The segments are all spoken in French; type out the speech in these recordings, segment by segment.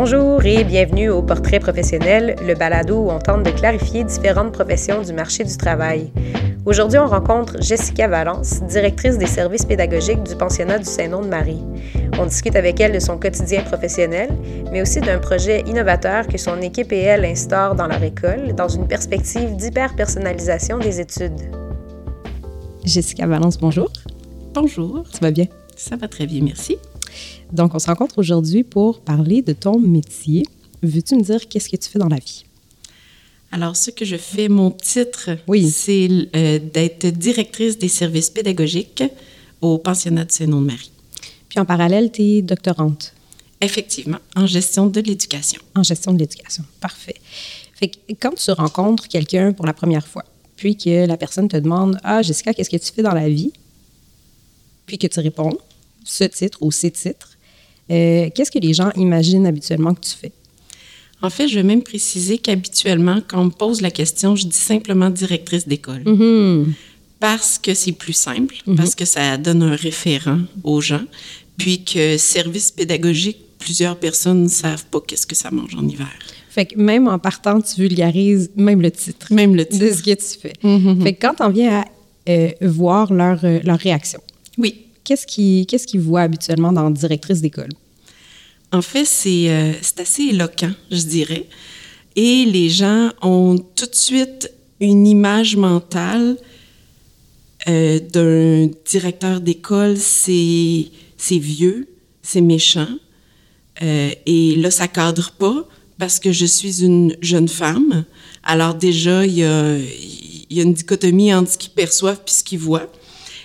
Bonjour et bienvenue au Portrait professionnel, le balado où on tente de clarifier différentes professions du marché du travail. Aujourd'hui, on rencontre Jessica Valence, directrice des services pédagogiques du pensionnat du Saint-Nom de Marie. On discute avec elle de son quotidien professionnel, mais aussi d'un projet innovateur que son équipe et elle instaurent dans leur école dans une perspective d'hyper-personnalisation des études. Jessica Valence, bonjour. Bonjour. Ça va bien? Ça va très bien, merci. Donc, on se rencontre aujourd'hui pour parler de ton métier. Veux-tu me dire qu'est-ce que tu fais dans la vie? Alors, ce que je fais, mon titre, Oui. c'est euh, d'être directrice des services pédagogiques au pensionnat de Saint-Nom-de-Marie. Puis en parallèle, tu es doctorante? Effectivement, en gestion de l'éducation. en gestion de l'éducation. Parfait. Fait que quand tu rencontres quelqu'un pour la première fois, puis que la personne te demande Ah, Jessica, qu'est-ce que tu fais dans la vie? Puis que tu réponds ce titre ou ces titres, euh, qu'est-ce que les gens imaginent habituellement que tu fais? En fait, je vais même préciser qu'habituellement, quand on me pose la question, je dis simplement directrice d'école. Mhm. Parce que c'est plus simple, parce que ça donne un référent aux gens, puis que service pédagogique, plusieurs personnes ne savent pas qu'est-ce que ça mange en hiver. Fait que même en partant, tu vulgarises même le titre. Même le de titre. ce que tu fais. Fait que quand on vient à euh, voir leur, euh, leur réaction, Oui. Qu'est-ce qu'ils qu'est-ce qu'ils voient habituellement dans directrice d'école? En fait, c'est euh, c'est assez éloquent, je dirais. Et les gens ont tout de suite une image mentale euh, d'un directeur d'école. C'est vieux, c'est méchant. Euh, et là, ça cadre pas parce que je suis une jeune femme. Alors déjà, il y a, y a une dichotomie entre ce qu'ils perçoivent puis ce qu'ils voient.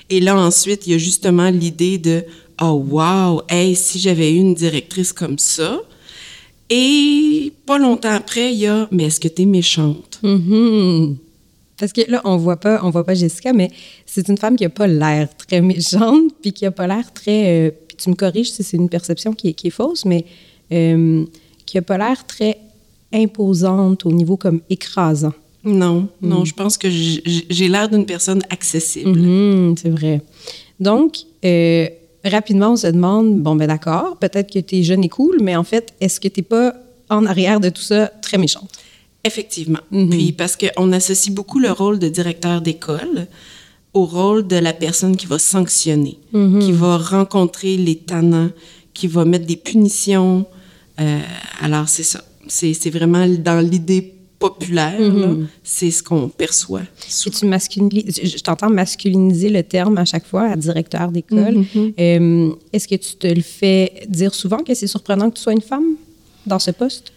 Et là, ensuite, il y a justement l'idée de Oh, wow, hey, si j'avais eu une directrice comme ça. Et pas longtemps après, il y a Mais est-ce que t'es méchante? Mhm. Parce que là, on voit pas, on voit pas Jessica, mais c'est une femme qui a pas l'air très méchante, puis qui a pas l'air très. euh, tu me corriges si c'est une perception qui est, qui est fausse, mais euh, qui a pas l'air très imposante au niveau comme écrasant. Non, non, je pense que j'ai l'air d'une personne accessible. Mhm, c'est vrai. Donc, euh, rapidement, on se demande, bon, ben d'accord, peut-être que tu es jeune et cool, mais en fait, est-ce que tu n'es pas en arrière de tout ça très méchante? Effectivement. Puis parce qu'on associe beaucoup le rôle de directeur d'école au rôle de la personne qui va sanctionner, qui va rencontrer les tannants, qui va mettre des punitions. Euh, alors, c'est ça. C'est c'est vraiment dans l'idée populaire, là, c'est ce qu'on perçoit. Tu je, t'entends masculiniser le terme à chaque fois à directeur d'école. Euh, est-ce que tu te le fais dire souvent que c'est surprenant que tu sois une femme dans ce poste?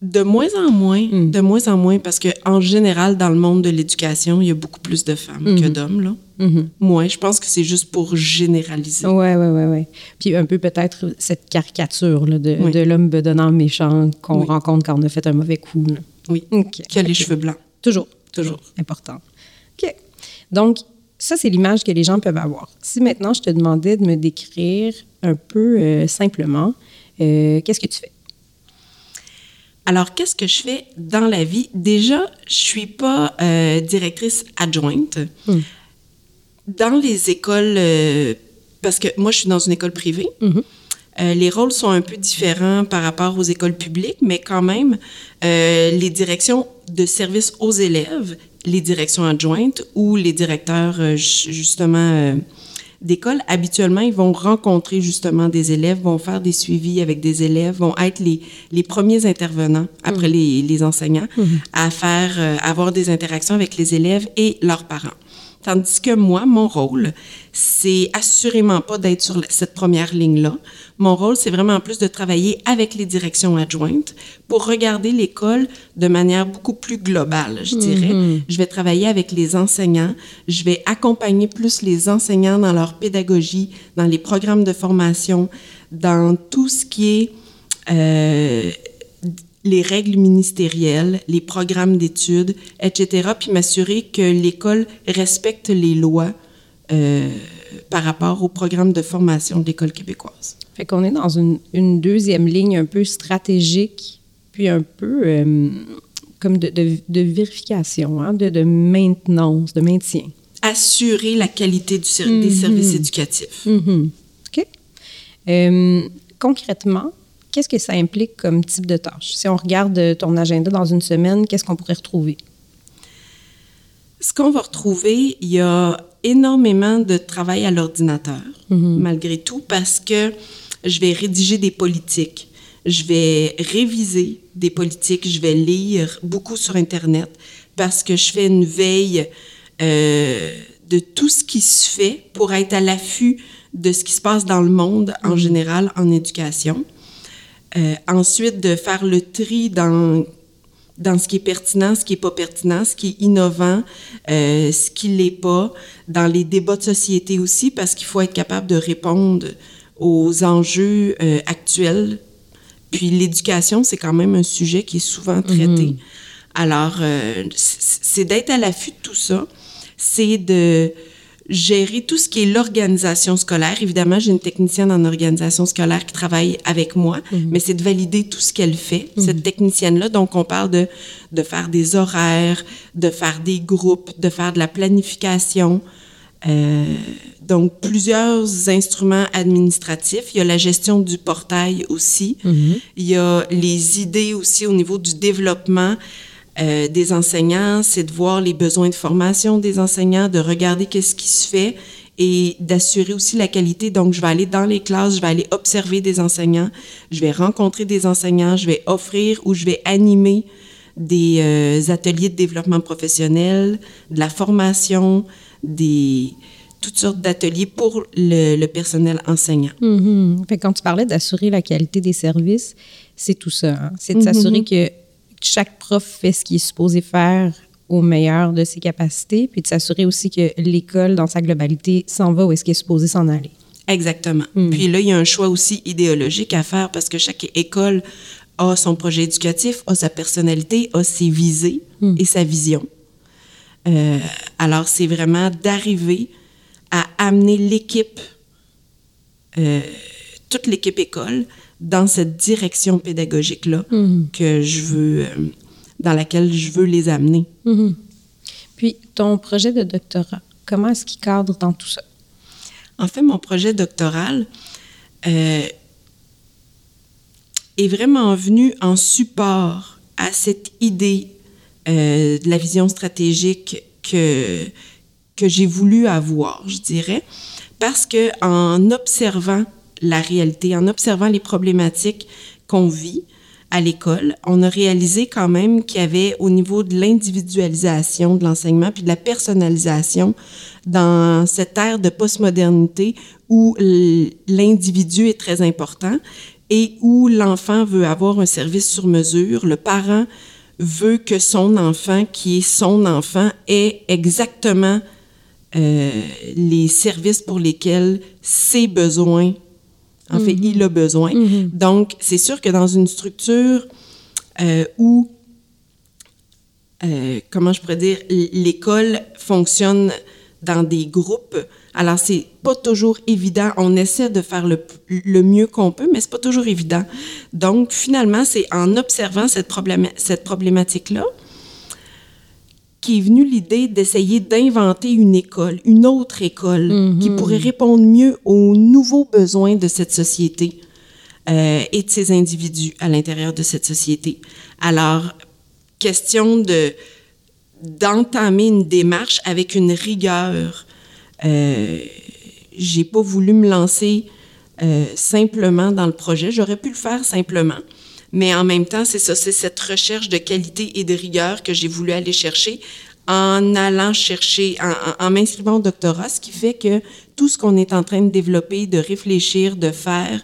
De moins en moins, de moins en moins, parce que en général, dans le monde de l'éducation, il y a beaucoup plus de femmes que d'hommes, là. Moi, je pense que c'est juste pour généraliser. Oui, oui, oui, oui. Puis un peu peut-être cette caricature là, de, Oui. de l'homme bedonnant méchant qu'on Oui. rencontre quand on a fait un mauvais coup. là. Oui. OK. Qui a les cheveux blancs. Toujours, toujours. Important. OK. Donc, ça, c'est l'image que les gens peuvent avoir. Si maintenant, je te demandais de me décrire un peu euh, simplement, euh, qu'est-ce que tu fais? Alors, qu'est-ce que je fais dans la vie? Déjà, je suis pas euh, directrice adjointe. Hmm. Dans les écoles, euh, parce que moi, je suis dans une école privée, Mhm. euh, les rôles sont un peu différents par rapport aux écoles publiques, mais quand même, euh, les directions de service aux élèves, les directions adjointes ou les directeurs, ju- justement, d'école, habituellement, ils vont rencontrer justement des élèves, vont faire des suivis avec des élèves, vont être les, les premiers intervenants après les, les enseignants à faire, euh, avoir des interactions avec les élèves et leurs parents. Tandis que moi, mon rôle, c'est assurément pas d'être sur cette première ligne-là. Mon rôle, c'est vraiment plus de travailler avec les directions adjointes pour regarder l'école de manière beaucoup plus globale, je dirais. Je vais travailler avec les enseignants, je vais accompagner plus les enseignants dans leur pédagogie, dans les programmes de formation, dans tout ce qui est euh, les règles ministérielles, les programmes d'études, etc., puis m'assurer que l'école respecte les lois euh, par rapport au programme de formation de l'école québécoise. Fait qu'on est dans une, une deuxième ligne un peu stratégique, puis un peu euh, comme de, de- de vérification, hein, de, de maintenance, de maintien. Assurer la qualité du ser- des services éducatifs. Mhm. OK. Euh, concrètement, qu'est-ce que ça implique comme type de tâche? Si on regarde ton agenda dans une semaine, qu'est-ce qu'on pourrait retrouver? Ce qu'on va retrouver, il y a énormément de travail à l'ordinateur, Mhm. malgré tout, parce que je vais rédiger des politiques, je vais réviser des politiques, je vais lire beaucoup sur Internet, parce que je fais une veille euh, de tout ce qui se fait pour être à l'affût de ce qui se passe dans le monde en général en éducation. Euh, ensuite, de faire le tri dans, dans ce qui est pertinent, ce qui n'est pas pertinent, ce qui est innovant, euh, ce qui ne l'est pas, dans les débats de société aussi, parce qu'il faut être capable de répondre aux enjeux euh, actuels. Puis l'éducation, c'est quand même un sujet qui est souvent traité. Alors, euh, c- c'est d'être à l'affût de tout ça. C'est de gérer tout ce qui est l'organisation scolaire. Évidemment, j'ai une technicienne en organisation scolaire qui travaille avec moi, mais c'est de valider tout ce qu'elle fait, cette technicienne-là. Donc, on parle de, de faire des horaires, de faire des groupes, de faire de la planification. Euh, donc, plusieurs instruments administratifs. Il y a la gestion du portail aussi. Il y a les idées aussi au niveau du développement euh, des enseignants. C'est de voir les besoins de formation des enseignants, de regarder qu'est-ce qui se fait et d'assurer aussi la qualité. Donc, je vais aller dans les classes, je vais aller observer des enseignants, je vais rencontrer des enseignants, je vais offrir ou je vais animer des euh, ateliers de développement professionnel, de la formation, des toutes sortes d'ateliers pour le, le personnel enseignant. Mhm. Fait quand tu parlais d'assurer la qualité des services, c'est tout ça. hein. C'est de s'assurer que chaque prof fait ce qu'il est supposé faire au meilleur de ses capacités, puis de s'assurer aussi que l'école, dans sa globalité, s'en va où est-ce qu'elle est supposée s'en aller. Exactement. Puis là, il y a un choix aussi idéologique à faire parce que chaque école a son projet éducatif, a sa personnalité, a ses visées et sa vision. Euh, alors, c'est vraiment d'arriver à amener l'équipe, euh, toute l'équipe école, dans cette direction pédagogique-là que je veux, euh, dans laquelle je veux les amener. Puis, ton projet de doctorat, comment est-ce qu'il cadre dans tout ça? En fait, mon projet doctoral euh, est vraiment venu en support à cette idée euh, de la vision stratégique que, que j'ai voulu avoir, je dirais, parce que en observant la réalité, en observant les problématiques qu'on vit à l'école, on a réalisé quand même qu'il y avait au niveau de l'individualisation de l'enseignement puis de la personnalisation dans cette ère de postmodernité où l'individu est très important et où l'enfant veut avoir un service sur mesure, le parent veut que son enfant, qui est son enfant, ait exactement euh, les services pour lesquels ses besoins, en fait, il a besoin. Donc, c'est sûr que dans une structure euh, où, euh, comment je pourrais dire, l'école fonctionne dans des groupes, alors c'est pas toujours évident. On essaie de faire le, le mieux qu'on peut, mais c'est pas toujours évident. Donc, finalement, c'est en observant cette, problém cette problématique-là qui est venue l'idée d'essayer d'inventer une école, une autre école, qui pourrait répondre mieux aux nouveaux besoins de cette société euh, et de ces individus à l'intérieur de cette société. Alors, question de d'entamer une démarche avec une rigueur. Euh, j'ai pas voulu me lancer euh, simplement dans le projet. J'aurais pu le faire simplement. Mais en même temps, c'est ça, c'est cette recherche de qualité et de rigueur que j'ai voulu aller chercher en allant chercher, en, m'inscrivant au doctorat, ce qui fait que tout ce qu'on est en train de développer, de réfléchir, de faire,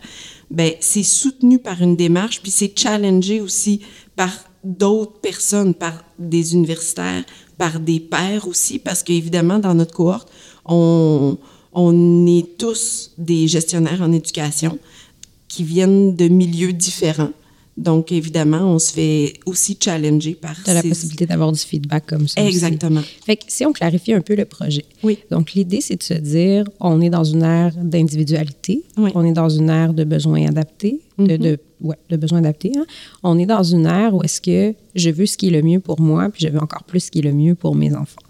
ben c'est soutenu par une démarche, puis c'est challengé aussi par d'autres personnes, par des universitaires, par des pairs aussi, parce qu'évidemment, dans notre cohorte, on, on est tous des gestionnaires en éducation qui viennent de milieux différents. Donc, évidemment, on se fait aussi challenger par as la ces- possibilité d'avoir du feedback comme ça. aussi. Exactement. Fait que si on clarifie un peu le projet. Oui. Donc, l'idée, c'est de se dire, on est dans une ère d'individualité, Oui. on est dans une ère de besoins adaptés, de, de, ouais, de besoins adaptés. hein. On est dans une ère où est-ce que je veux ce qui est le mieux pour moi, puis je veux encore plus ce qui est le mieux pour mes enfants.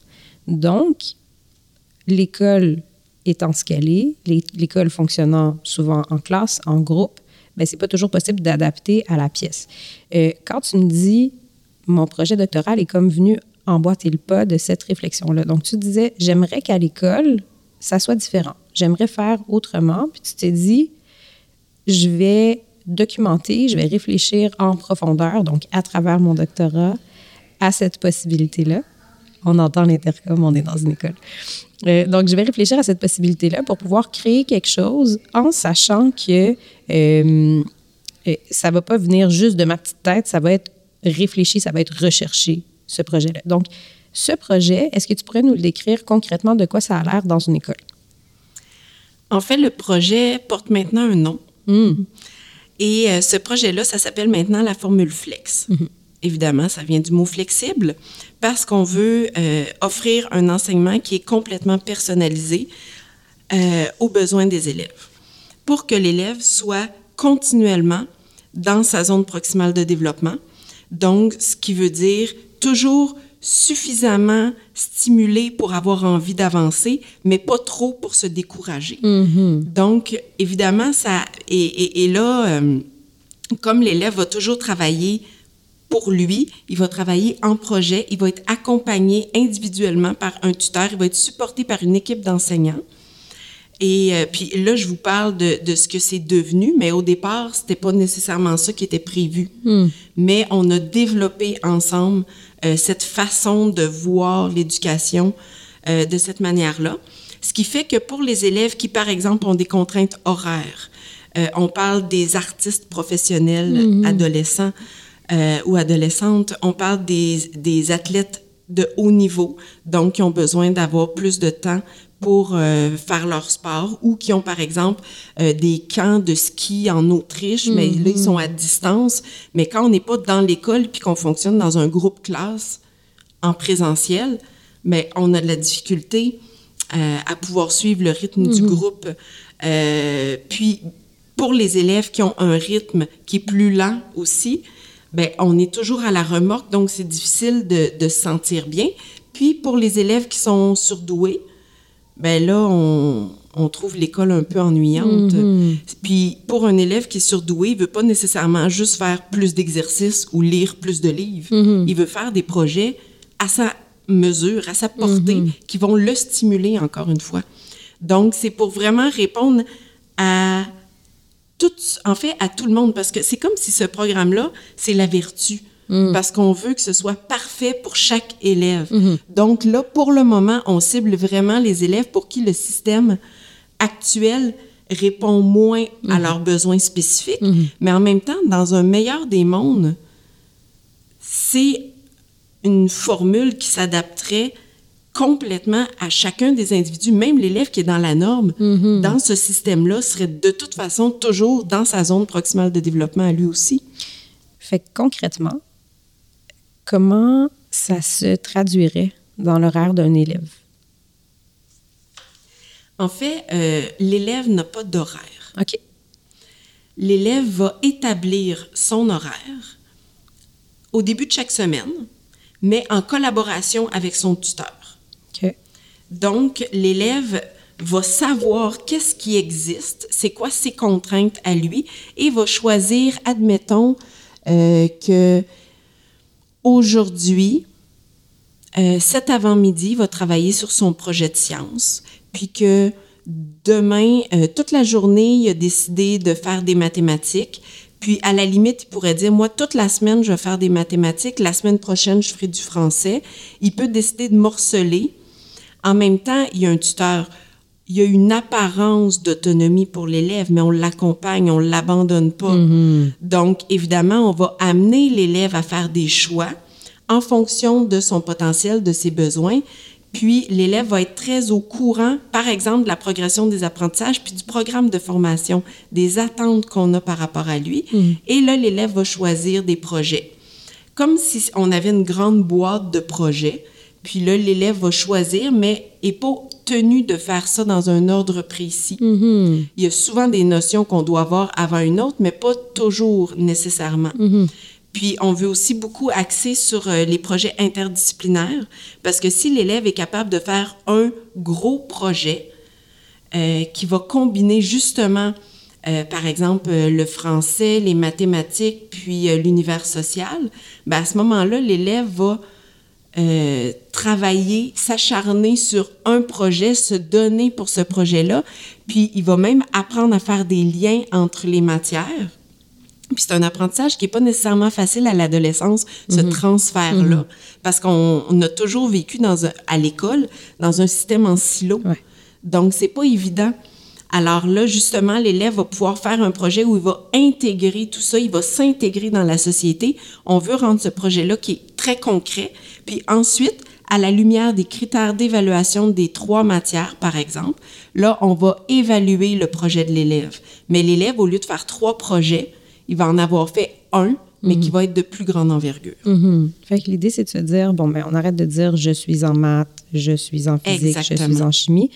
Donc, l'école étant ce qu'elle est, l'école fonctionnant souvent en classe, en groupe, ben c'est pas toujours possible d'adapter à la pièce. Euh, quand tu me dis mon projet doctoral est comme venu emboîter le pas de cette réflexion-là. Donc, tu disais, j'aimerais qu'à l'école, ça soit différent. J'aimerais faire autrement. Puis tu t'es dit, je vais documenter, je vais réfléchir en profondeur, donc à travers mon doctorat, à cette possibilité-là. On entend l'intercom, on est dans une école. Euh, donc, je vais réfléchir à cette possibilité-là pour pouvoir créer quelque chose en sachant que euh, euh, ça ne va pas venir juste de ma petite tête, ça va être réfléchi, ça va être recherché, ce projet-là. Donc, ce projet, est-ce que tu pourrais nous le décrire concrètement de quoi ça a l'air dans une école? En fait, le projet porte maintenant un nom. Hmm. Et ce projet-là, ça s'appelle maintenant la formule Flex. Mhm. Évidemment, ça vient du mot flexible parce qu'on veut euh, offrir un enseignement qui est complètement personnalisé euh, aux besoins des élèves pour que l'élève soit continuellement dans sa zone proximale de développement. Donc, ce qui veut dire toujours suffisamment stimulé pour avoir envie d'avancer, mais pas trop pour se décourager. Mhm. Donc, évidemment, ça... Et, et- et là, euh, comme l'élève va toujours travailler pour lui, il va travailler en projet, il va être accompagné individuellement par un tuteur, il va être supporté par une équipe d'enseignants. Et euh, puis là, je vous parle de, de ce que c'est devenu, mais au départ, c'était pas nécessairement ça qui était prévu. Mais on a développé ensemble euh, cette façon de voir l'éducation euh, de cette manière-là. Ce qui fait que pour les élèves qui, par exemple, ont des contraintes horaires, on parle des artistes professionnels adolescents euh, ou adolescentes, on parle des, des athlètes de haut niveau, donc qui ont besoin d'avoir plus de temps pour euh, faire leur sport ou qui ont, par exemple, euh, des camps de ski en Autriche, mais là, ils sont à distance. Mais quand on n'est pas dans l'école puis qu'on fonctionne dans un groupe classe en présentiel, mais on a de la difficulté à pouvoir suivre le rythme du groupe. Euh, puis, pour les élèves qui ont un rythme qui est plus lent aussi, ben, on est toujours à la remorque, donc c'est difficile de, de se sentir bien. Puis, pour les élèves qui sont surdoués, ben là, on, on trouve l'école un peu ennuyante. Puis, pour un élève qui est surdoué, il veut pas nécessairement juste faire plus d'exercices ou lire plus de livres. Il veut faire des projets à sa mesure, à sa portée, qui vont le stimuler encore une fois. Donc, c'est pour vraiment répondre à tout, en fait, à tout le monde, parce que c'est comme si ce programme-là, c'est la vertu. Parce qu'on veut que ce soit parfait pour chaque élève. Donc là, pour le moment, on cible vraiment les élèves pour qui le système actuel répond moins à leurs besoins spécifiques. Mais en même temps, dans un meilleur des mondes, c'est une formule qui s'adapterait complètement à chacun des individus, même l'élève qui est dans la norme, dans ce système-là, serait de toute façon toujours dans sa zone proximale de développement à lui aussi. Fait que concrètement, comment ça se traduirait dans l'horaire d'un élève? En fait, euh, l'élève n'a pas d'horaire. OK. L'élève va établir son horaire au début de chaque semaine, mais en collaboration avec son tuteur. Donc, l'élève va savoir qu'est-ce qui existe, c'est quoi ses contraintes à lui, et va choisir, admettons, euh, que aujourd'hui, euh, cet avant-midi, il va travailler sur son projet de science, puis que demain, euh, toute la journée, il a décidé de faire des mathématiques, puis à la limite, il pourrait dire, moi, toute la semaine, je vais faire des mathématiques, la semaine prochaine, je ferai du français. Il peut décider de morceler. En même temps, il y a un tuteur. Il y a une apparence d'autonomie pour l'élève, mais on l'accompagne, on ne l'abandonne pas. Donc, évidemment, on va amener l'élève à faire des choix en fonction de son potentiel, de ses besoins. Puis, l'élève va être très au courant, par exemple, de la progression des apprentissages, puis du programme de formation, des attentes qu'on a par rapport à lui. Et là, l'élève va choisir des projets. Comme si on avait une grande boîte de projets. Puis là, l'élève va choisir, mais n'est pas tenu de faire ça dans un ordre précis. Il y a souvent des notions qu'on doit avoir avant une autre, mais pas toujours nécessairement. Puis, on veut aussi beaucoup axer sur euh, les projets interdisciplinaires, parce que si l'élève est capable de faire un gros projet euh, qui va combiner justement euh, par exemple, le français, les mathématiques, puis l'univers social, ben à ce moment-là, l'élève va euh, travailler, s'acharner sur un projet, se donner pour ce projet-là, puis il va même apprendre à faire des liens entre les matières. Puis c'est un apprentissage qui n'est pas nécessairement facile à l'adolescence, ce transfert-là, parce qu'on on a toujours vécu dans un- à l'école dans un système en silo. Ouais. Donc, c'est pas évident. Alors là, justement, l'élève va pouvoir faire un projet où il va intégrer tout ça, il va s'intégrer dans la société. On veut rendre ce projet-là qui est très concret. Puis ensuite, à la lumière des critères d'évaluation des trois matières, par exemple, là, on va évaluer le projet de l'élève. Mais l'élève, au lieu de faire trois projets, il va en avoir fait un, mais qui va être de plus grande envergure. Mhm. Fait que l'idée, c'est de se dire, bon, ben, on arrête de dire je suis en maths, je suis en physique, je suis en chimie.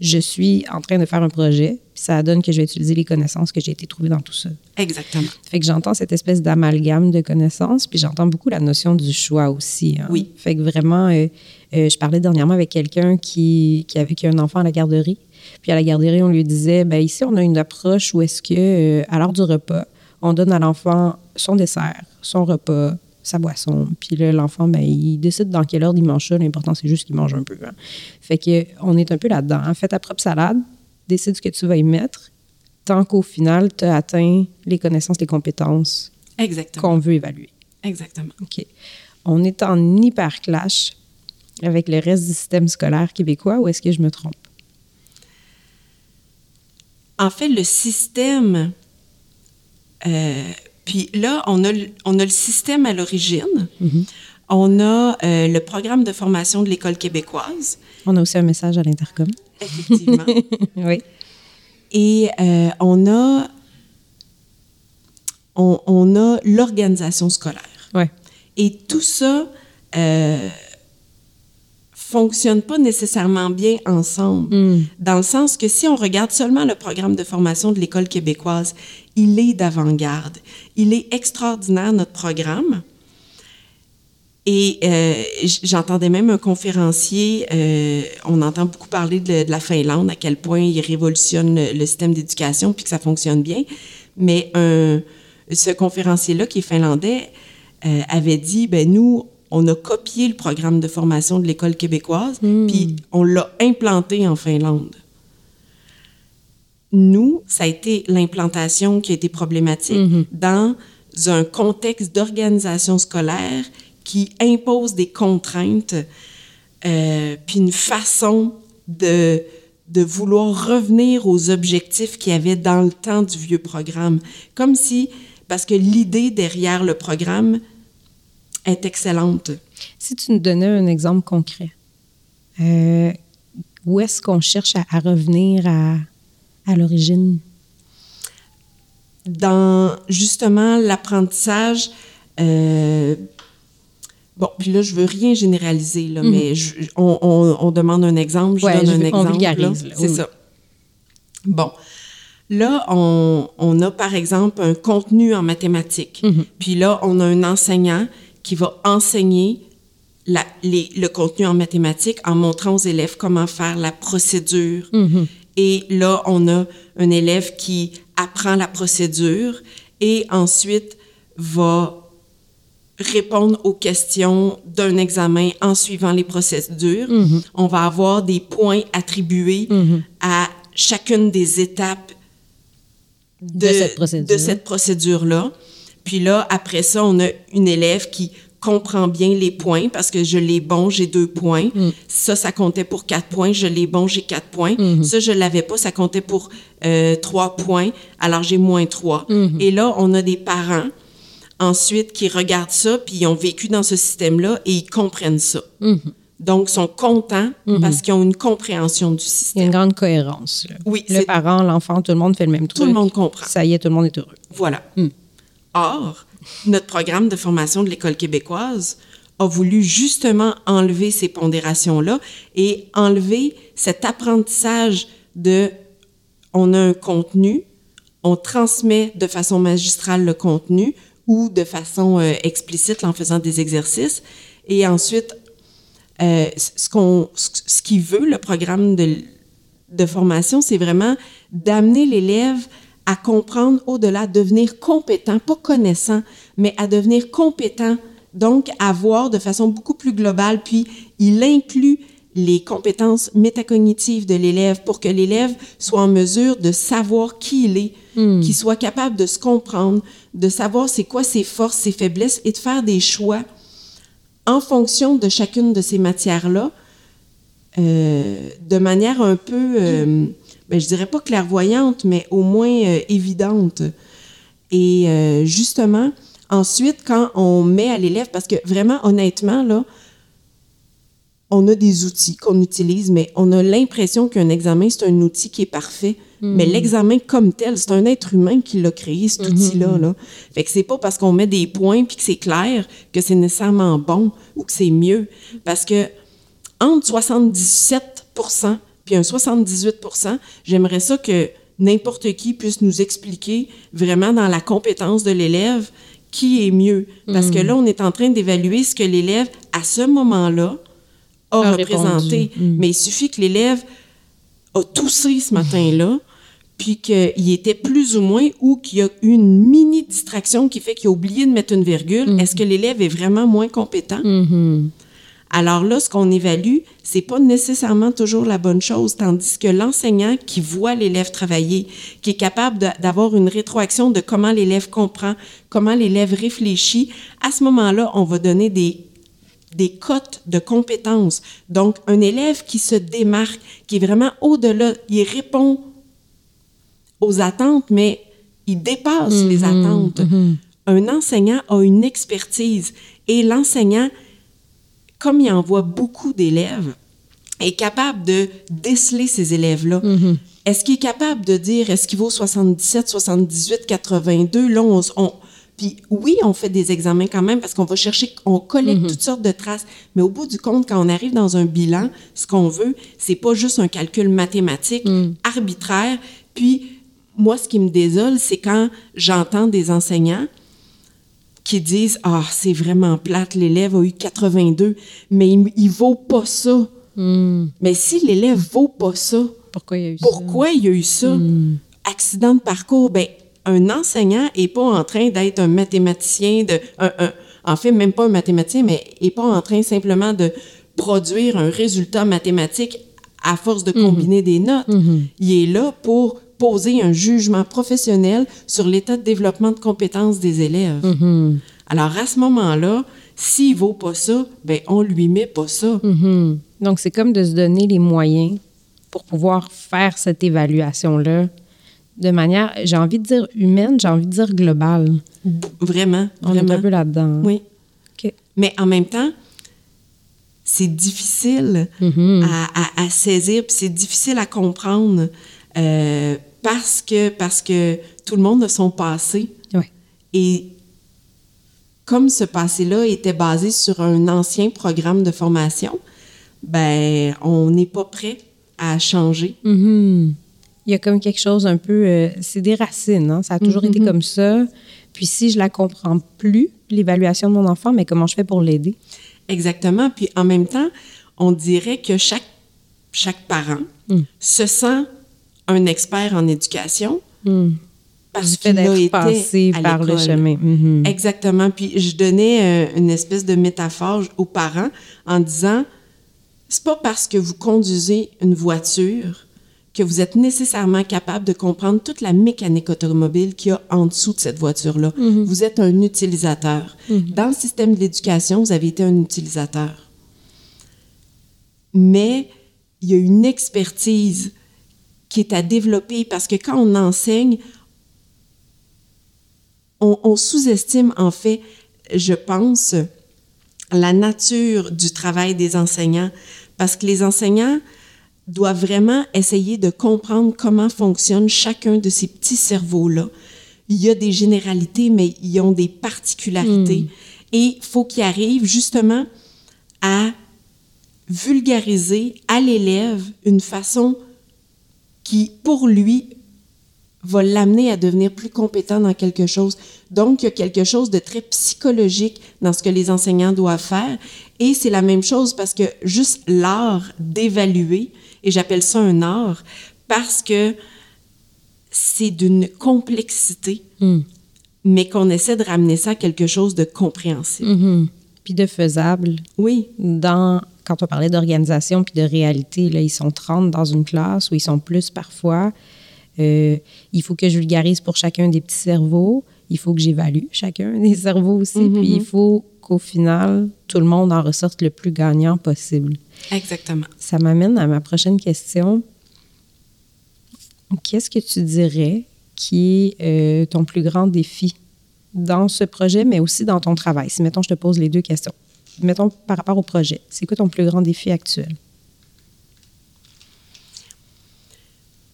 Je suis en train de faire un projet, puis ça donne que je vais utiliser les connaissances que j'ai été trouvées dans tout ça. Exactement. Fait que j'entends cette espèce d'amalgame de connaissances, puis j'entends beaucoup la notion du choix aussi. hein. Oui. Fait que vraiment, euh, euh, je parlais dernièrement avec quelqu'un qui, qui avait qui a un enfant à la garderie. Puis à la garderie, on lui disait, ben ici, on a une approche où est-ce que, euh, à l'heure du repas, on donne à l'enfant son dessert, son repas, sa boisson. Puis là, l'enfant, ben, il décide dans quel ordre il mange ça. L'important, c'est juste qu'il mange un peu. hein. Fait que on est un peu là-dedans. hein. Fais ta propre salade, décide ce que tu vas y mettre, tant qu'au final, tu as atteint les connaissances, les compétences qu'on veut évaluer. Exactement. OK. On est en hyper clash avec le reste du système scolaire québécois ou est-ce que je me trompe? En fait, le système, euh, puis là, on a, le- on a le système à l'origine. On a euh, le programme de formation de l'École québécoise, On a aussi un message à l'intercom. effectivement. oui. Et euh, on a, on, on a l'organisation scolaire. Ouais. Et tout ça euh, fonctionne pas nécessairement bien ensemble. Mm. Dans le sens que si on regarde seulement le programme de formation de l'École québécoise, il est d'avant-garde. Il est extraordinaire, notre programme. Et euh, j'entendais même un conférencier, euh, on entend beaucoup parler de, de la Finlande, à quel point il révolutionne le, le système d'éducation puis que ça fonctionne bien. Mais un, ce conférencier-là, qui est finlandais, euh, avait dit, ben nous, on a copié le programme de formation de l'école québécoise, puis on l'a implanté en Finlande. Nous, ça a été l'implantation qui a été problématique dans un contexte d'organisation scolaire qui impose des contraintes, euh, puis une façon de, de vouloir revenir aux objectifs qu'il y avait dans le temps du vieux programme. Comme si, parce que l'idée derrière le programme est excellente. Si tu nous donnais un exemple concret, euh, où est-ce qu'on cherche à, à revenir à, à l'origine? dans justement l'apprentissage. euh, bon, puis là, je veux rien généraliser, là, mais je- on, on- on demande un exemple, je Mhm. Ouais, donne je un veux- on exemple. vulgarise, là. là, C'est ça. Bon. Là, on, on a par exemple un contenu en mathématiques. Mhm. Puis là, on a un enseignant qui va enseigner la- les- le contenu en mathématiques en montrant aux élèves comment faire la procédure. Mhm. Et là, on a un élève qui apprend la procédure et ensuite va répondre aux questions d'un examen en suivant les procédures. On va avoir des points attribués à chacune des étapes De cette procédure. de cette procédure-là. Puis là, après ça, on a une élève qui comprend bien les points parce que je l'ai bon, j'ai deux points. Ça, ça comptait pour quatre points. Je l'ai bon, j'ai quatre points. Ça, je l'avais pas, ça comptait pour euh, trois points. Alors, j'ai moins trois. Et là, on a des parents ensuite qui regardent ça, puis ils ont vécu dans ce système-là et ils comprennent ça. Donc, ils sont contents parce qu'ils ont une compréhension du Il y a système. une grande cohérence. là. Oui, le parent, l'enfant, tout le monde fait le même truc. Tout le monde comprend. Ça y est, tout le monde est heureux. Voilà. Or, notre programme de formation de l'École québécoise a voulu justement enlever ces pondérations-là et enlever cet apprentissage de on a un contenu, on transmet de façon magistrale le contenu ou de façon euh, explicite en faisant des exercices. Et ensuite, euh, ce qu'on, ce veut, le programme de, de formation, c'est vraiment d'amener l'élève à comprendre au-delà, devenir compétent, pas connaissant, mais à devenir compétent, donc à voir de façon beaucoup plus globale, puis il inclut les compétences métacognitives de l'élève pour que l'élève soit en mesure de savoir qui il est, qu'il soit capable de se comprendre, de savoir c'est quoi ses forces, ses faiblesses et de faire des choix en fonction de chacune de ces matières-là, euh, de manière un peu, euh, ben, je dirais pas clairvoyante, mais au moins euh, évidente. Et euh, justement, ensuite, quand on met à l'élève, parce que vraiment, honnêtement, là, on a des outils qu'on utilise, mais on a l'impression qu'un examen, c'est un outil qui est parfait. Mais l'examen comme tel, c'est un être humain qui l'a créé, cet outil-là. Là. Fait que c'est pas parce qu'on met des points puis que c'est clair que c'est nécessairement bon ou que c'est mieux. Parce que entre 77 puis un 78% j'aimerais ça que n'importe qui puisse nous expliquer vraiment dans la compétence de l'élève qui est mieux. Parce que là, on est en train d'évaluer ce que l'élève, à ce moment-là, a, A représenté. Mm. Mais il suffit que l'élève a toussé ce matin-là, puis qu'il était plus ou moins, ou qu'il y a eu une mini distraction qui fait qu'il a oublié de mettre une virgule. Est-ce que l'élève est vraiment moins compétent? Mhm. Alors là, ce qu'on évalue, c'est pas nécessairement toujours la bonne chose, tandis que l'enseignant qui voit l'élève travailler, qui est capable d'avoir une rétroaction de comment l'élève comprend, comment l'élève réfléchit, à ce moment-là, on va donner des des cotes de compétences. Donc, un élève qui se démarque, qui est vraiment au-delà, il répond aux attentes, mais il dépasse les attentes. Un enseignant a une expertise et l'enseignant, comme il envoie beaucoup d'élèves, est capable de déceler ces élèves-là. Est-ce qu'il est capable de dire, est-ce qu'il vaut 77, 78, 82? Là, on, on- puis oui, on fait des examens quand même parce qu'on va chercher, on collecte toutes sortes de traces. Mais au bout du compte, quand on arrive dans un bilan, ce qu'on veut, c'est pas juste un calcul mathématique arbitraire. Puis moi, ce qui me désole, c'est quand j'entends des enseignants qui disent Ah, c'est vraiment plate, l'élève a eu 82, mais il, il vaut pas ça. Mais si l'élève vaut pas ça, Pourquoi il y a eu ça? pourquoi il y a eu ça? Accident de parcours, ben un enseignant est pas en train d'être un mathématicien de un- un- en fait même pas un mathématicien mais est pas en train simplement de produire un résultat mathématique à force de combiner des notes. Il est là pour poser un jugement professionnel sur l'état de développement de compétences des élèves. Alors à ce moment-là, s'il vaut pas ça, ben on lui met pas ça. Mhm. Donc, c'est comme de se donner les moyens pour pouvoir faire cette évaluation-là de manière, j'ai envie de dire humaine, j'ai envie de dire globale. Vraiment, On est un peu là-dedans. Oui. OK. Mais en même temps, c'est difficile Mhm. à, à- à saisir, puis c'est difficile à comprendre euh, parce que parce que tout le monde a son passé. Et comme ce passé-là était basé sur un ancien programme de formation, ben on n'est pas prêt à changer. Mhm. Il y a comme quelque chose un peu. euh, c'est des racines, hein? ça a toujours été comme ça. Puis si je la comprends plus, l'évaluation de mon enfant, mais comment je fais pour l'aider? Exactement. Puis en même temps, on dirait que chaque, chaque parent Mm. se sent un expert en éducation Mm. parce qu'il a été passé à par le chemin. Mhm. Exactement. Puis je donnais euh, une espèce de métaphore aux parents en disant c'est pas parce que vous conduisez une voiture que vous êtes nécessairement capable de comprendre toute la mécanique automobile qu'il y a en dessous de cette voiture-là. Vous êtes un utilisateur. Dans le système de l'éducation, vous avez été un utilisateur. Mais il y a une expertise qui est à développer parce que quand on enseigne, on, on sous-estime en fait, je pense, la nature du travail des enseignants parce que les enseignants doivent vraiment essayer de comprendre comment fonctionne chacun de ces petits cerveaux-là. Il y a des généralités, mais ils ont des particularités. Et il faut qu'ils arrivent justement à vulgariser à l'élève une façon qui, pour lui, va l'amener à devenir plus compétent dans quelque chose. Donc, il y a quelque chose de très psychologique dans ce que les enseignants doivent faire. Et c'est la même chose parce que juste l'art d'évaluer, et j'appelle ça un art, parce que c'est d'une complexité, Mm. mais qu'on essaie de ramener ça à quelque chose de compréhensible. Mhm. Puis de faisable. Oui, Dans, quand on parlait d'organisation puis de réalité, là, ils sont 30 dans une classe ou ils sont plus parfois. Euh, il faut que je vulgarise pour chacun des petits cerveaux. Il faut que j'évalue chacun des cerveaux aussi. Mhm. Puis il faut qu'au final, tout le monde en ressorte le plus gagnant possible. exactement. Ça m'amène à ma prochaine question. Qu'est-ce que tu dirais qui est euh, ton plus grand défi dans ce projet, mais aussi dans ton travail? Si, mettons, je te pose les deux questions. Mettons, par rapport au projet, c'est quoi ton plus grand défi actuel?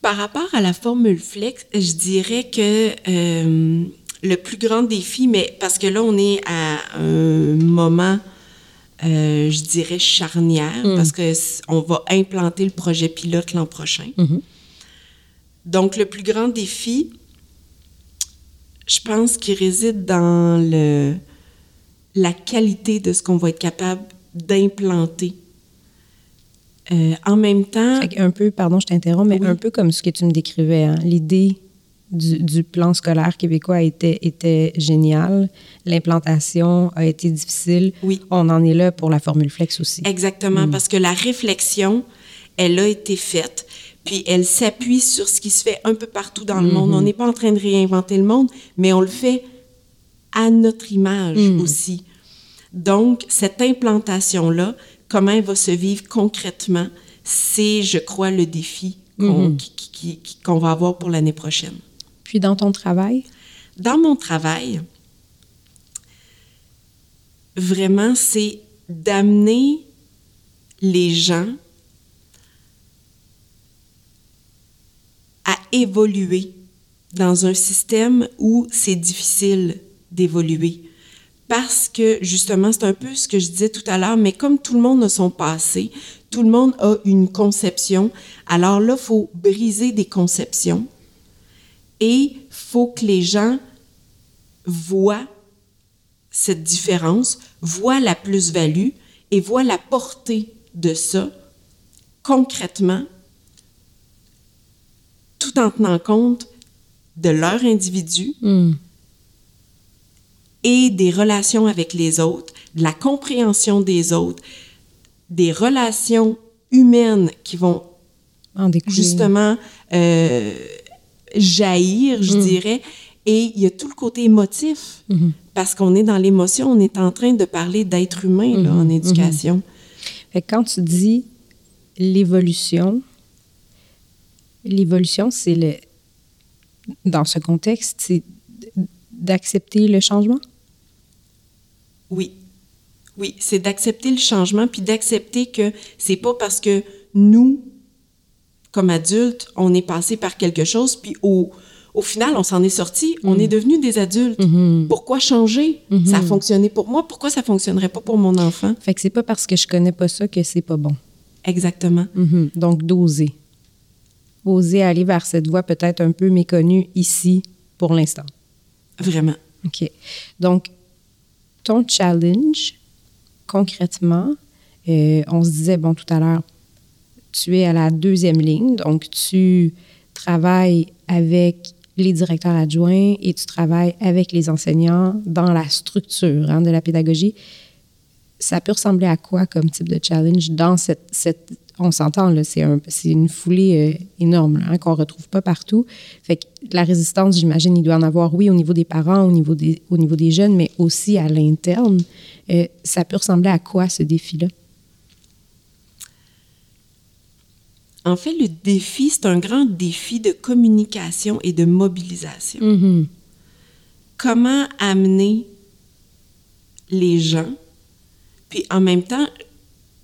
Par rapport à la formule flex, je dirais que euh, le plus grand défi, mais parce que là, on est à un moment, euh, je dirais, charnière, parce que c- on va implanter le projet pilote l'an prochain. Mhm. Donc, le plus grand défi, je pense qu'il réside dans le, la qualité de ce qu'on va être capable d'implanter. Euh, en même temps, un peu, pardon, je t'interromps, mais Oui. un peu comme ce que tu me décrivais. hein. L'idée du, du plan scolaire québécois était, était géniale. L'implantation a été difficile. Oui. On en est là pour la formule flex aussi. Exactement, parce que la réflexion, elle a été faite, puis elle s'appuie sur ce qui se fait un peu partout dans le monde. On n'est pas en train de réinventer le monde, mais on le fait à notre image aussi. Donc, cette implantation-là, comment elle va se vivre concrètement, c'est, je crois, le défi qu'on qui- qu'on va avoir pour l'année prochaine. Puis dans ton travail, Dans mon travail, vraiment, c'est d'amener les gens à évoluer dans un système où c'est difficile d'évoluer. Parce que, justement, c'est un peu ce que je disais tout à l'heure, mais comme tout le monde a son passé, tout le monde a une conception, alors là, il faut briser des conceptions et faut que les gens voient cette différence, voient la plus-value et voient la portée de ça concrètement, tout en tenant compte de leur individu et des relations avec les autres, de la compréhension des autres, des relations humaines qui vont en justement euh, jaillir, je dirais. Et il y a tout le côté émotif, parce qu'on est dans l'émotion, on est en train de parler d'être humain là, en éducation. Fait que quand tu dis l'évolution, l'évolution, c'est le. Dans ce contexte, c'est d'accepter le changement? Oui. Oui, c'est d'accepter le changement, puis d'accepter que c'est pas parce que nous, comme adultes, on est passé par quelque chose, puis au, au final, on s'en est sorti, on est devenus des adultes. Pourquoi changer? Ça a fonctionné pour moi, pourquoi ça fonctionnerait pas pour mon enfant? Fait que c'est pas parce que je connais pas ça que c'est pas bon. Exactement. Mhm. Donc, d'oser. Oser aller vers cette voie peut-être un peu méconnue ici pour l'instant. Vraiment. OK. Donc, ton challenge, concrètement, euh, on se disait, bon, tout à l'heure, tu es à la deuxième ligne, donc tu travailles avec les directeurs adjoints et tu travailles avec les enseignants dans la structure hein, de la pédagogie. Ça peut ressembler à quoi comme type de challenge dans cette... cette on s'entend, là, c'est un, c'est une foulée euh, énorme hein, qu'on retrouve pas partout. Fait que la résistance, j'imagine, il doit en avoir, oui, au niveau des parents, au niveau des, au niveau des jeunes, mais aussi à l'interne. Euh, ça peut ressembler à quoi, ce défi-là? En fait, le défi, c'est un grand défi de communication et de mobilisation. Comment amener les gens, puis en même temps,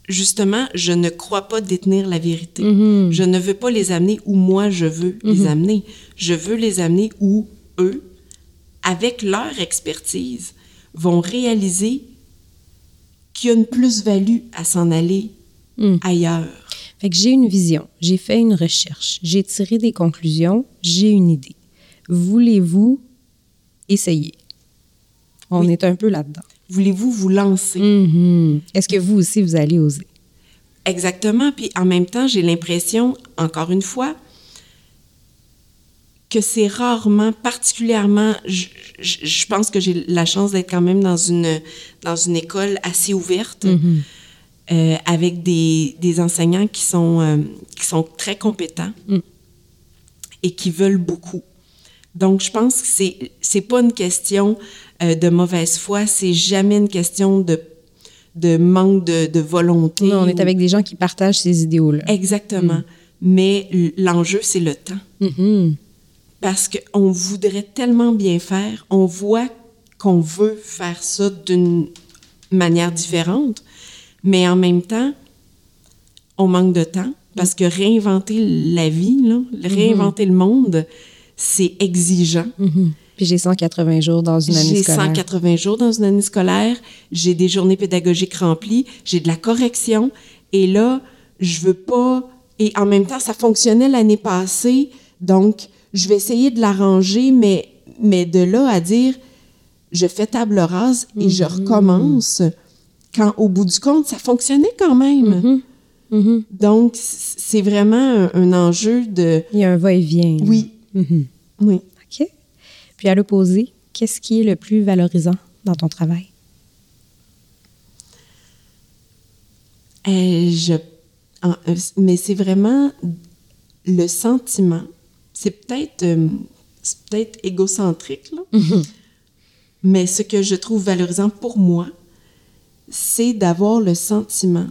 justement, je ne crois pas détenir la vérité. Je ne veux pas les amener où moi je veux les amener. Je veux les amener où eux, avec leur expertise, vont réaliser qu'il y a une plus-value à s'en aller ailleurs. Fait que j'ai une vision, j'ai fait une recherche, j'ai tiré des conclusions, j'ai une idée. Voulez-vous essayer? On Oui. est un peu là-dedans. Voulez-vous vous lancer? Mhm. Est-ce que vous aussi, vous allez oser? Exactement. Puis en même temps, j'ai l'impression, encore une fois, que c'est rarement, particulièrement, je, je- je pense que j'ai la chance d'être quand même dans une, dans une école assez ouverte, euh, avec des, des enseignants qui sont, euh, qui sont très compétents et qui veulent beaucoup. Donc, je pense que c'est, c'est pas une question euh, de mauvaise foi, c'est jamais une question de, de manque de, de volonté. Non, on est ou- avec des gens qui partagent ces idéaux-là. Exactement. Mais l- l'enjeu, c'est le temps. Mhm. Parce qu'on voudrait tellement bien faire, on voit qu'on veut faire ça d'une manière différente, mais en même temps, on manque de temps parce que réinventer la vie, là, réinventer le monde, c'est exigeant. Mhm. Puis j'ai 180 jours dans une année J'ai scolaire. 180 jours dans une année scolaire, j'ai des journées pédagogiques remplies, j'ai de la correction, et là, je veux pas. Et en même temps, ça fonctionnait l'année passée, donc je vais essayer de l'arranger, mais, mais de là à dire, je fais table rase et je recommence, quand au bout du compte, ça fonctionnait quand même. Mhm. Donc, c- c'est vraiment un, un enjeu de. Il y a un va-et-vient. Oui, Mhm. oui. Puis à l'opposé, qu'est-ce qui est le plus valorisant dans ton travail? Euh, je, euh, mais c'est vraiment le sentiment. C'est peut-être euh, peut-être égocentrique, là. mais ce que je trouve valorisant pour moi, c'est d'avoir le sentiment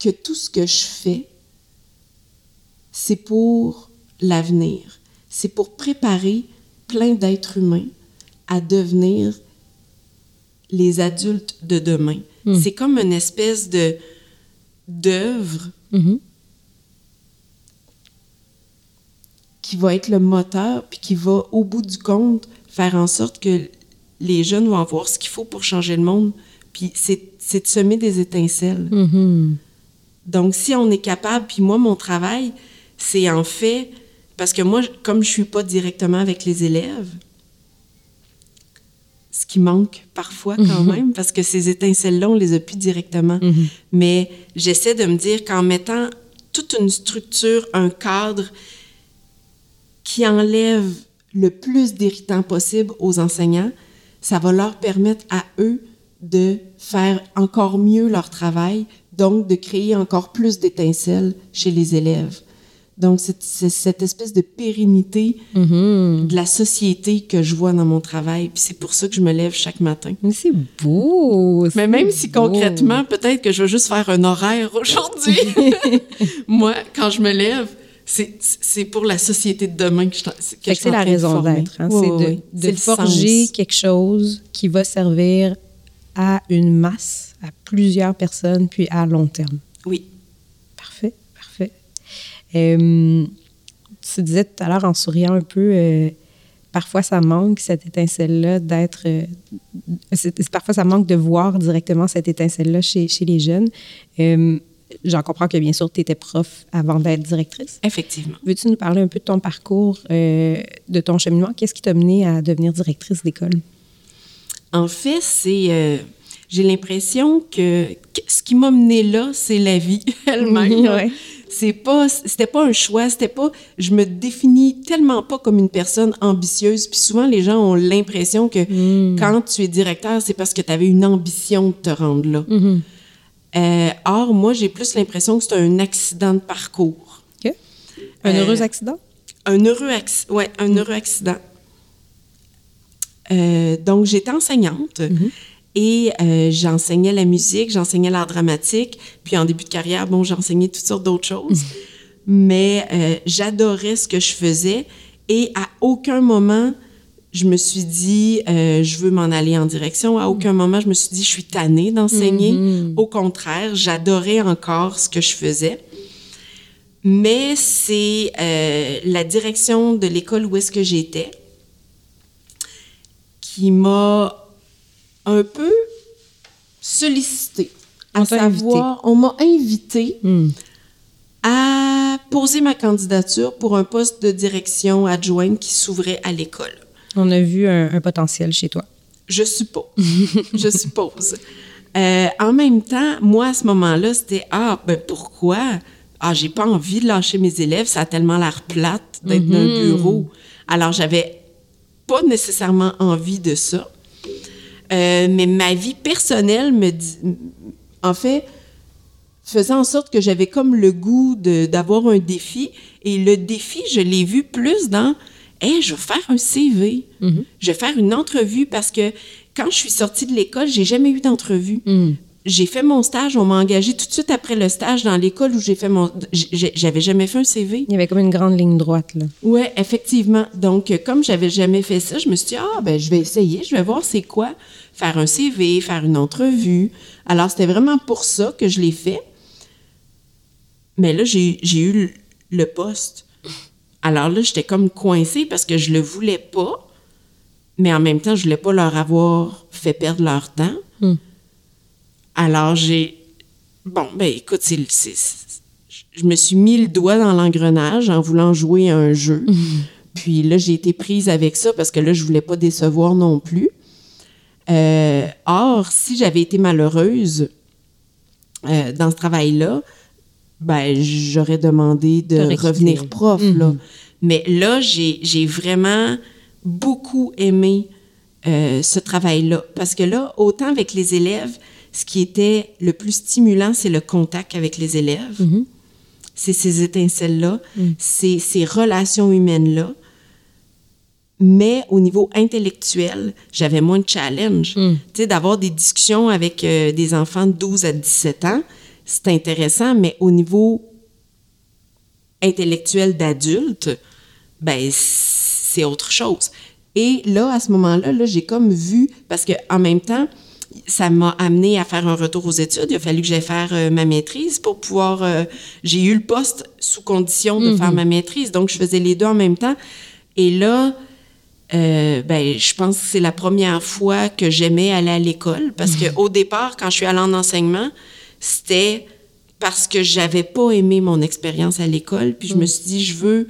que tout ce que je fais, c'est pour l'avenir. C'est pour préparer plein d'êtres humains à devenir les adultes de demain. C'est comme une espèce de d'œuvre Mhm. qui va être le moteur puis qui va au bout du compte faire en sorte que les jeunes vont avoir ce qu'il faut pour changer le monde. Puis c'est de semer des étincelles. Mhm. Donc, si on est capable, puis moi, mon travail, c'est en fait, parce que moi, comme je suis pas directement avec les élèves, ce qui manque parfois quand même, parce que ces étincelles-là, on les a plus directement. Mais j'essaie de me dire qu'en mettant toute une structure, un cadre qui enlève le plus d'irritants possible aux enseignants, ça va leur permettre à eux de faire encore mieux leur travail, donc de créer encore plus d'étincelles chez les élèves. Donc, c'est cette espèce de pérennité Mhm. de la société que je vois dans mon travail. Puis c'est pour ça que je me lève chaque matin. Mais c'est beau! Mais même si concrètement, peut-être que je vais juste faire un horaire aujourd'hui. Moi, quand je me lève, c'est pour la société de demain que je, que je c'est la raison d'être. hein. C'est de, forger sens. quelque chose qui va servir à une masse, à plusieurs personnes, puis à long terme. Euh, tu disais tout à l'heure en souriant un peu, euh, parfois ça manque cette étincelle-là d'être. euh, parfois ça manque de voir directement cette étincelle-là chez, chez les jeunes. J'en comprends que bien sûr tu étais prof avant d'être directrice. Effectivement. Veux-tu nous parler un peu de ton parcours, de ton cheminement? Qu'est-ce qui t'a mené à devenir directrice d'école? En fait, c'est. j'ai l'impression que, ce qui m'a mené là, c'est la vie elle-même. Ouais. C'est pas, c'était pas un choix, c'était pas. Je me définis tellement pas comme une personne ambitieuse. Puis souvent, les gens ont l'impression que quand tu es directeur, c'est parce que tu avais une ambition de te rendre là. Euh, or, moi, j'ai plus l'impression que c'est un accident de parcours. Un Euh, heureux accident? Un heureux, acc- ouais, un heureux accident. Euh, donc, j'étais enseignante et euh, j'enseignais la musique, j'enseignais l'art dramatique. Puis en début de carrière, bon, j'enseignais toutes sortes d'autres choses. Mais euh, j'adorais ce que je faisais et à aucun moment, je me suis dit, euh, je veux m'en aller en direction. À aucun moment, je me suis dit, je suis tannée d'enseigner. Au contraire, j'adorais encore ce que je faisais. Mais c'est euh, la direction de l'école où est-ce que j'étais qui m'a un peu sollicité. À On savoir, on m'a invité Hmm. à poser ma candidature pour un poste de direction adjointe qui s'ouvrait à l'école. On a vu un, un potentiel chez toi. Je suppose. je suppose. Euh, en même temps, moi, à ce moment-là, c'était Ah, ben pourquoi? ah, j'ai pas envie de lâcher mes élèves, ça a tellement l'air plate d'être dans un Mhm. bureau. Alors, j'avais pas nécessairement envie de ça. Euh, mais ma vie personnelle me dit, en fait, faisait en sorte que j'avais comme le goût d'avoir un défi. Et le défi, je l'ai vu plus dans, hey, je vais faire un CV. Je vais faire une entrevue parce que quand je suis sortie de l'école, j'ai jamais eu d'entrevue. J'ai fait mon stage, on m'a engagé tout de suite après le stage dans l'école où j'ai fait mon. J'avais jamais fait un CV. Il y avait comme une grande ligne droite, là. Oui, effectivement. Donc, euh, comme j'avais jamais fait ça, je me suis dit, ah, ben, je vais essayer, je vais voir c'est quoi faire un CV, faire une entrevue. Alors, c'était vraiment pour ça que je l'ai fait. Mais là, j'ai eu le- poste. Alors là, j'étais comme coincée parce que je le voulais pas, mais en même temps, je voulais pas leur avoir fait perdre leur temps. Hmm. Alors, j'ai. Bon, ben, écoute, c'est. Je me suis mis le doigt dans l'engrenage en voulant jouer à un jeu. Puis là, j'ai été prise avec ça parce que là, je voulais pas décevoir non plus. Euh, or, si j'avais été malheureuse euh, dans ce travail-là, ben, j'aurais demandé de quitté. revenir prof. là. Mhm. Mais là, j'ai vraiment beaucoup aimé euh, ce travail-là. Parce que là, autant avec les élèves, ce qui était le plus stimulant, c'est le contact avec les élèves. Mhm. C'est ces étincelles-là, c'est ces relations humaines-là. Mais au niveau intellectuel, j'avais moins de challenge. Mm. Tu sais, d'avoir des discussions avec euh, des enfants de 12 à 17 ans, c'est intéressant, mais au niveau intellectuel d'adulte, ben c'est autre chose. Et là, à ce moment-là, là, j'ai comme vu, parce que en même temps, ça m'a amené à faire un retour aux études. Il a fallu que j'aille faire euh, ma maîtrise pour pouvoir. euh, j'ai eu le poste sous condition de faire ma maîtrise, donc je faisais les deux en même temps. Et là, euh, ben, je pense que c'est la première fois que j'aimais aller à l'école parce que au départ, quand je suis allée en enseignement, c'était parce que j'avais pas aimé mon expérience à l'école, puis je me suis dit je veux,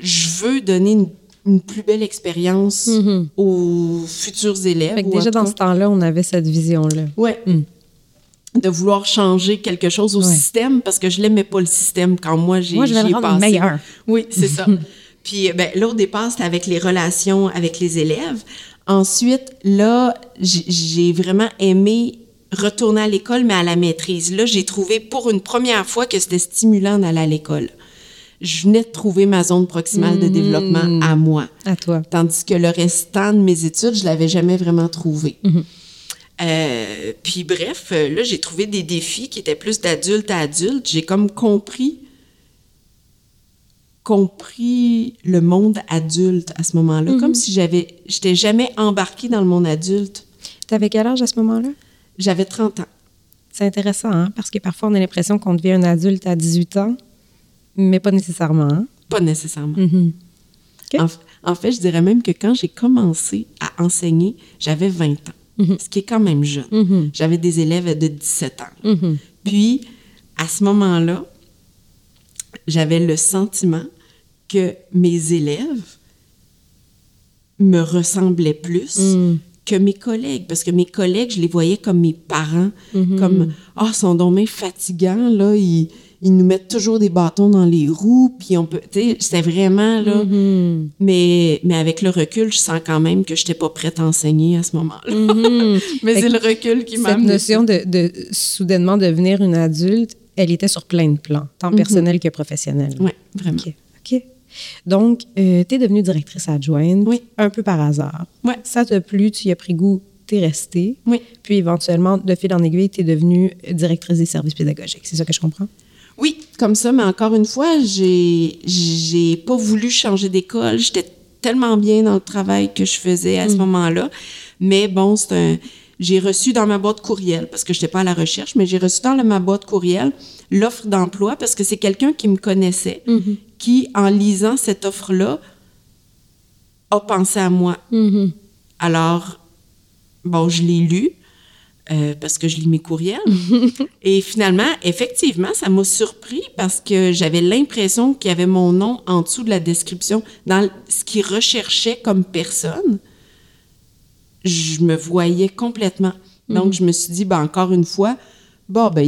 je veux donner une, une plus belle expérience aux futurs élèves. Fait que ou déjà, dans ce temps-là, on avait cette vision-là. Ouais. Mm. De vouloir changer quelque chose au Ouais. système parce que je l'aimais pas le système quand moi j'ai Moi, je vais le rendre passé. meilleur. Oui, c'est ça. Puis ben, au départ, c'était avec les relations avec les élèves. Ensuite, là, j'ai- vraiment aimé retourner à l'école, mais à la maîtrise. Là, j'ai trouvé pour une première fois que c'était stimulant d'aller à l'école. Je venais de trouver ma zone proximale de développement à moi. À toi. Tandis que le restant de mes études, je l'avais jamais vraiment trouvé. Euh, puis bref, euh, là, j'ai trouvé des défis qui étaient plus d'adulte à adulte. J'ai comme compris compris le monde adulte à ce moment-là, comme si j'avais j'étais jamais embarquée dans le monde adulte. T'avais quel âge à ce moment-là? J'avais 30 ans. C'est intéressant, hein? Parce que parfois, on a l'impression qu'on devient un adulte à 18 ans, mais pas nécessairement. hein? Pas nécessairement. Mhm. En, en fait, je dirais même que quand j'ai commencé à enseigner, j'avais 20 ans, ce qui est quand même jeune. Mhm. J'avais des élèves de 17 ans. Mhm. Puis, à ce moment-là, j'avais le sentiment que mes élèves me ressemblaient plus Mm. que mes collègues. Parce que mes collègues, je les voyais comme mes parents, Mm-hmm. comme « Ah, ils sont donc bien fatigants, là, ils, ils nous mettent toujours des bâtons dans les roues, puis on peut... » Tu sais, c'était vraiment, là... Mhm. Mais, mais avec le recul, je sens quand même que je n'étais pas prête à enseigner à ce moment-là. Mhm. mais Fait c'est le recul qui m'a Cette amené notion de, de soudainement devenir une adulte, elle était sur plein de plans, tant personnel que professionnel. Oui, vraiment. Donc, tu es devenue directrice adjointe Oui. un peu par hasard. Ouais. Ça t'a plu, tu y as pris goût, tu es restée. Oui. Puis éventuellement, de fil en aiguille, tu es devenue directrice des services pédagogiques. C'est ça que je comprends? Oui, comme ça, mais encore une fois, j'ai j'ai pas voulu changer d'école. J'étais tellement bien dans le travail que je faisais à ce moment-là. Mais bon, c'est un j'ai reçu dans ma boîte courriel parce que je n'étais pas à la recherche, mais j'ai reçu dans la- ma boîte courriel l'offre d'emploi parce que c'est quelqu'un qui me connaissait, qui en lisant cette offre-là a pensé à moi. Alors, bon, je l'ai lu euh, parce que je lis mes courriels. Et finalement, effectivement, ça m'a surpris parce que j'avais l'impression qu'il y avait mon nom en dessous de la description. Dans ce qu'il recherchait comme personne, je me voyais complètement. Donc, je me suis dit, ben, encore une fois, bon, ben,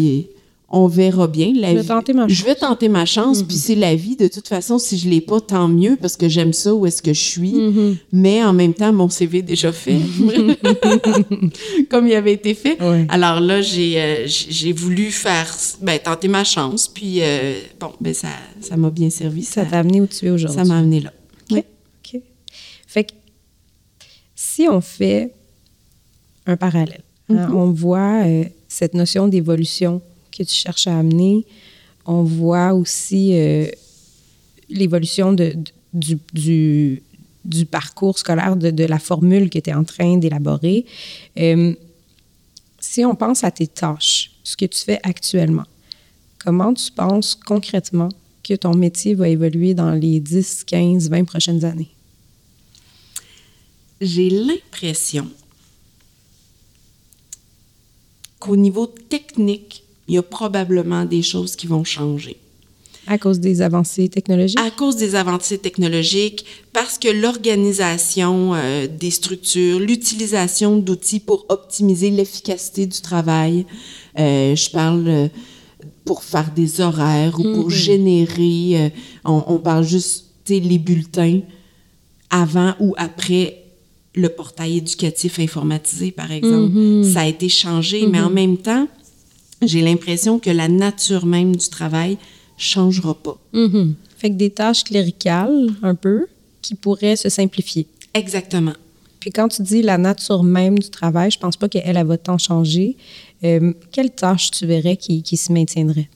on verra bien. La Je vais vie- tenter ma Je vais tenter ma chance, puis c'est la vie. De toute façon, si je l'ai pas, tant mieux, parce que j'aime ça où est-ce que je suis. Mhm. Mais en même temps, mon CV est déjà fait, comme il avait été fait. Alors là, j'ai euh, j'ai voulu faire, ben, tenter ma chance, puis euh, bon, ben ça ça m'a bien servi. Ça Ça t'a amené où tu es aujourd'hui? ça m'a amené là. OK. OK. Fait que si on fait un parallèle, hein, Mhm. on voit euh, cette notion d'évolution que tu cherches à amener, on voit aussi euh, l'évolution de, de- du, du, du parcours scolaire, de, de la formule que tu es en train d'élaborer. Euh, si on pense à tes tâches, ce que tu fais actuellement, comment tu penses concrètement que ton métier va évoluer dans les 10, 15, 20 prochaines années? J'ai l'impression qu'au niveau technique, il y a probablement des choses qui vont changer. À cause des avancées technologiques? À cause des avancées technologiques, parce que l'organisation euh, des structures, l'utilisation d'outils pour optimiser l'efficacité du travail, euh, je parle euh, pour faire des horaires ou pour générer, euh, on, on parle juste, tu sais, les bulletins avant ou après le portail éducatif informatisé, par exemple. Ça a été changé, mais en même temps, j'ai l'impression que la nature même du travail changera pas. Mhm. Fait que des tâches cléricales, un peu, qui pourraient se simplifier. Exactement. Puis quand tu dis la nature même du travail, je pense pas qu'elle, elle va tant changer. Euh, quelles tâches tu verrais qui, qui se maintiendraient?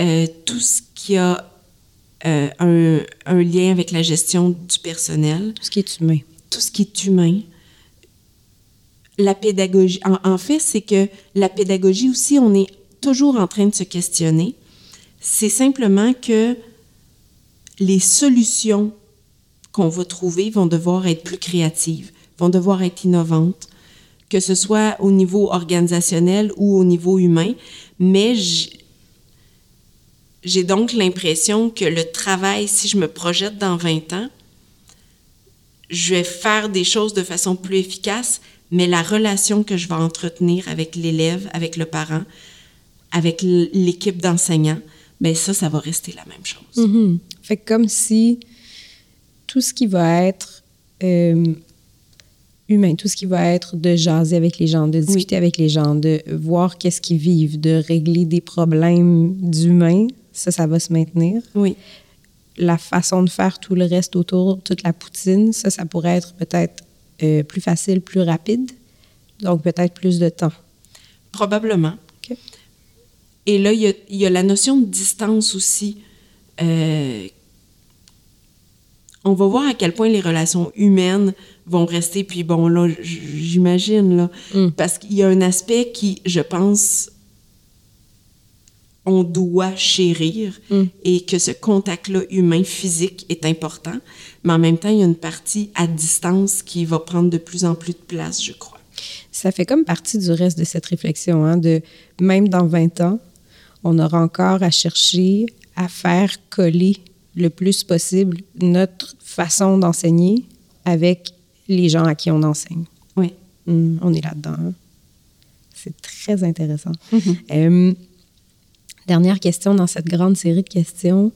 Euh, tout ce qui a euh, un, un lien avec la gestion du personnel, Tout ce qui est humain. tout ce qui est humain, la pédagogie. En, en fait, c'est que la pédagogie aussi, on est toujours en train de se questionner. C'est simplement que les solutions qu'on va trouver vont devoir être plus créatives, vont devoir être innovantes, que ce soit au niveau organisationnel ou au niveau humain. Mais j'ai donc l'impression que le travail, si je me projette dans 20 ans, je vais faire des choses de façon plus efficace, mais la relation que je vais entretenir avec l'élève, avec le parent, avec l'équipe d'enseignants, mais ça, ça va rester la même chose. Mhm. Fait que comme si tout ce qui va être euh, humain, tout ce qui va être de jaser avec les gens, de discuter avec les gens, de voir qu'est-ce qu'ils vivent, de régler des problèmes d'humains, ça, ça va se maintenir. Oui, La façon de faire tout le reste autour, toute la poutine, ça, ça pourrait être peut-être euh, plus facile, plus rapide, donc peut-être plus de temps. probablement. OK. Et là, il y a, il y a la notion de distance aussi. Euh, on va voir à quel point les relations humaines vont rester. Puis bon, là, j'imagine, là, Mm. parce qu'il y a un aspect qui, je pense, on doit chérir Mm. et que ce contact-là humain, physique, est important. Mais en même temps, il y a une partie à distance qui va prendre de plus en plus de place, je crois. Ça fait comme partie du reste de cette réflexion, hein, de même dans 20 ans, on aura encore à chercher à faire coller le plus possible notre façon d'enseigner avec les gens à qui on enseigne. Oui. Hum, on est là-dedans. hein. C'est très intéressant. Euh, dernière question dans cette grande série de questions.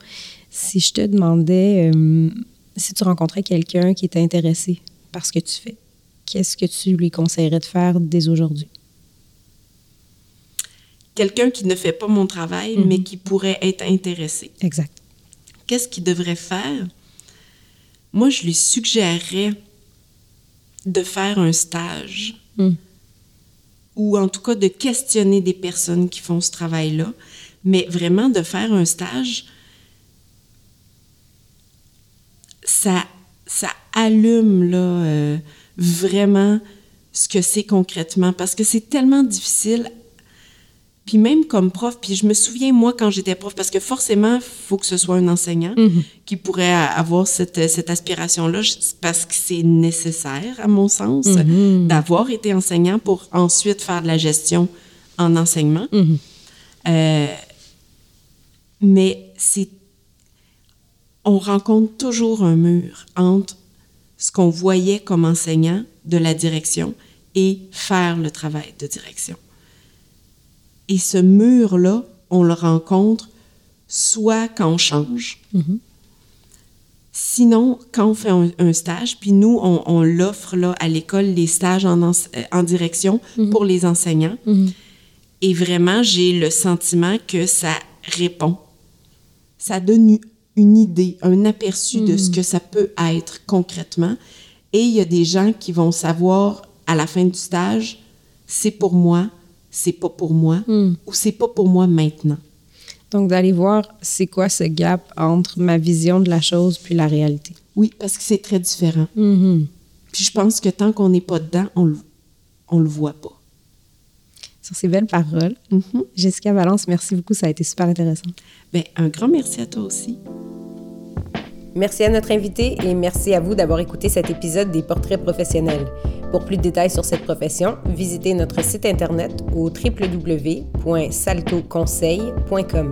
Si je te demandais euh, si tu rencontrais quelqu'un qui était intéressé par ce que tu fais, qu'est-ce que tu lui conseillerais de faire dès aujourd'hui? Quelqu'un qui ne fait pas mon travail, Mhm. mais qui pourrait être intéressé. Exact. qu'est-ce qu'il devrait faire? Moi, je lui suggérerais de faire un stage Mm. ou en tout cas de questionner des personnes qui font ce travail-là, mais vraiment de faire un stage, ça, ça allume là, euh, vraiment ce que c'est concrètement parce que c'est tellement difficile puis même comme prof, puis je me souviens, moi, quand j'étais prof, parce que forcément, il faut que ce soit un enseignant Mhm. qui pourrait avoir cette, cette aspiration-là, parce que c'est nécessaire, à mon sens, Mhm. d'avoir été enseignant pour ensuite faire de la gestion en enseignement. Mhm. Euh, mais c'est... On rencontre toujours un mur entre ce qu'on voyait comme enseignant de la direction et faire le travail de direction. Et ce mur-là, on le rencontre soit quand on change, sinon quand on fait un, un stage, puis nous, on, on l'offre là, à l'école, les stages en, euh, en direction pour les enseignants. Et vraiment, j'ai le sentiment que ça répond. Ça donne une idée, un aperçu de ce que ça peut être concrètement. Et il y a des gens qui vont savoir à la fin du stage, c'est pour moi, c'est pas pour moi, ou c'est pas pour moi maintenant. Donc, d'aller voir c'est quoi ce gap entre ma vision de la chose puis la réalité? Oui, parce que c'est très différent. Mhm. Puis je pense que tant qu'on n'est pas dedans, on le, on le voit pas. Sur ces belles paroles, Mhm. Jessica Valence, merci beaucoup, ça a été super intéressant. Ben, un grand merci à toi aussi. Merci à notre invité et merci à vous d'avoir écouté cet épisode des Portraits professionnels. Pour plus de détails sur cette profession, visitez notre site internet au www.saltoconseil.com.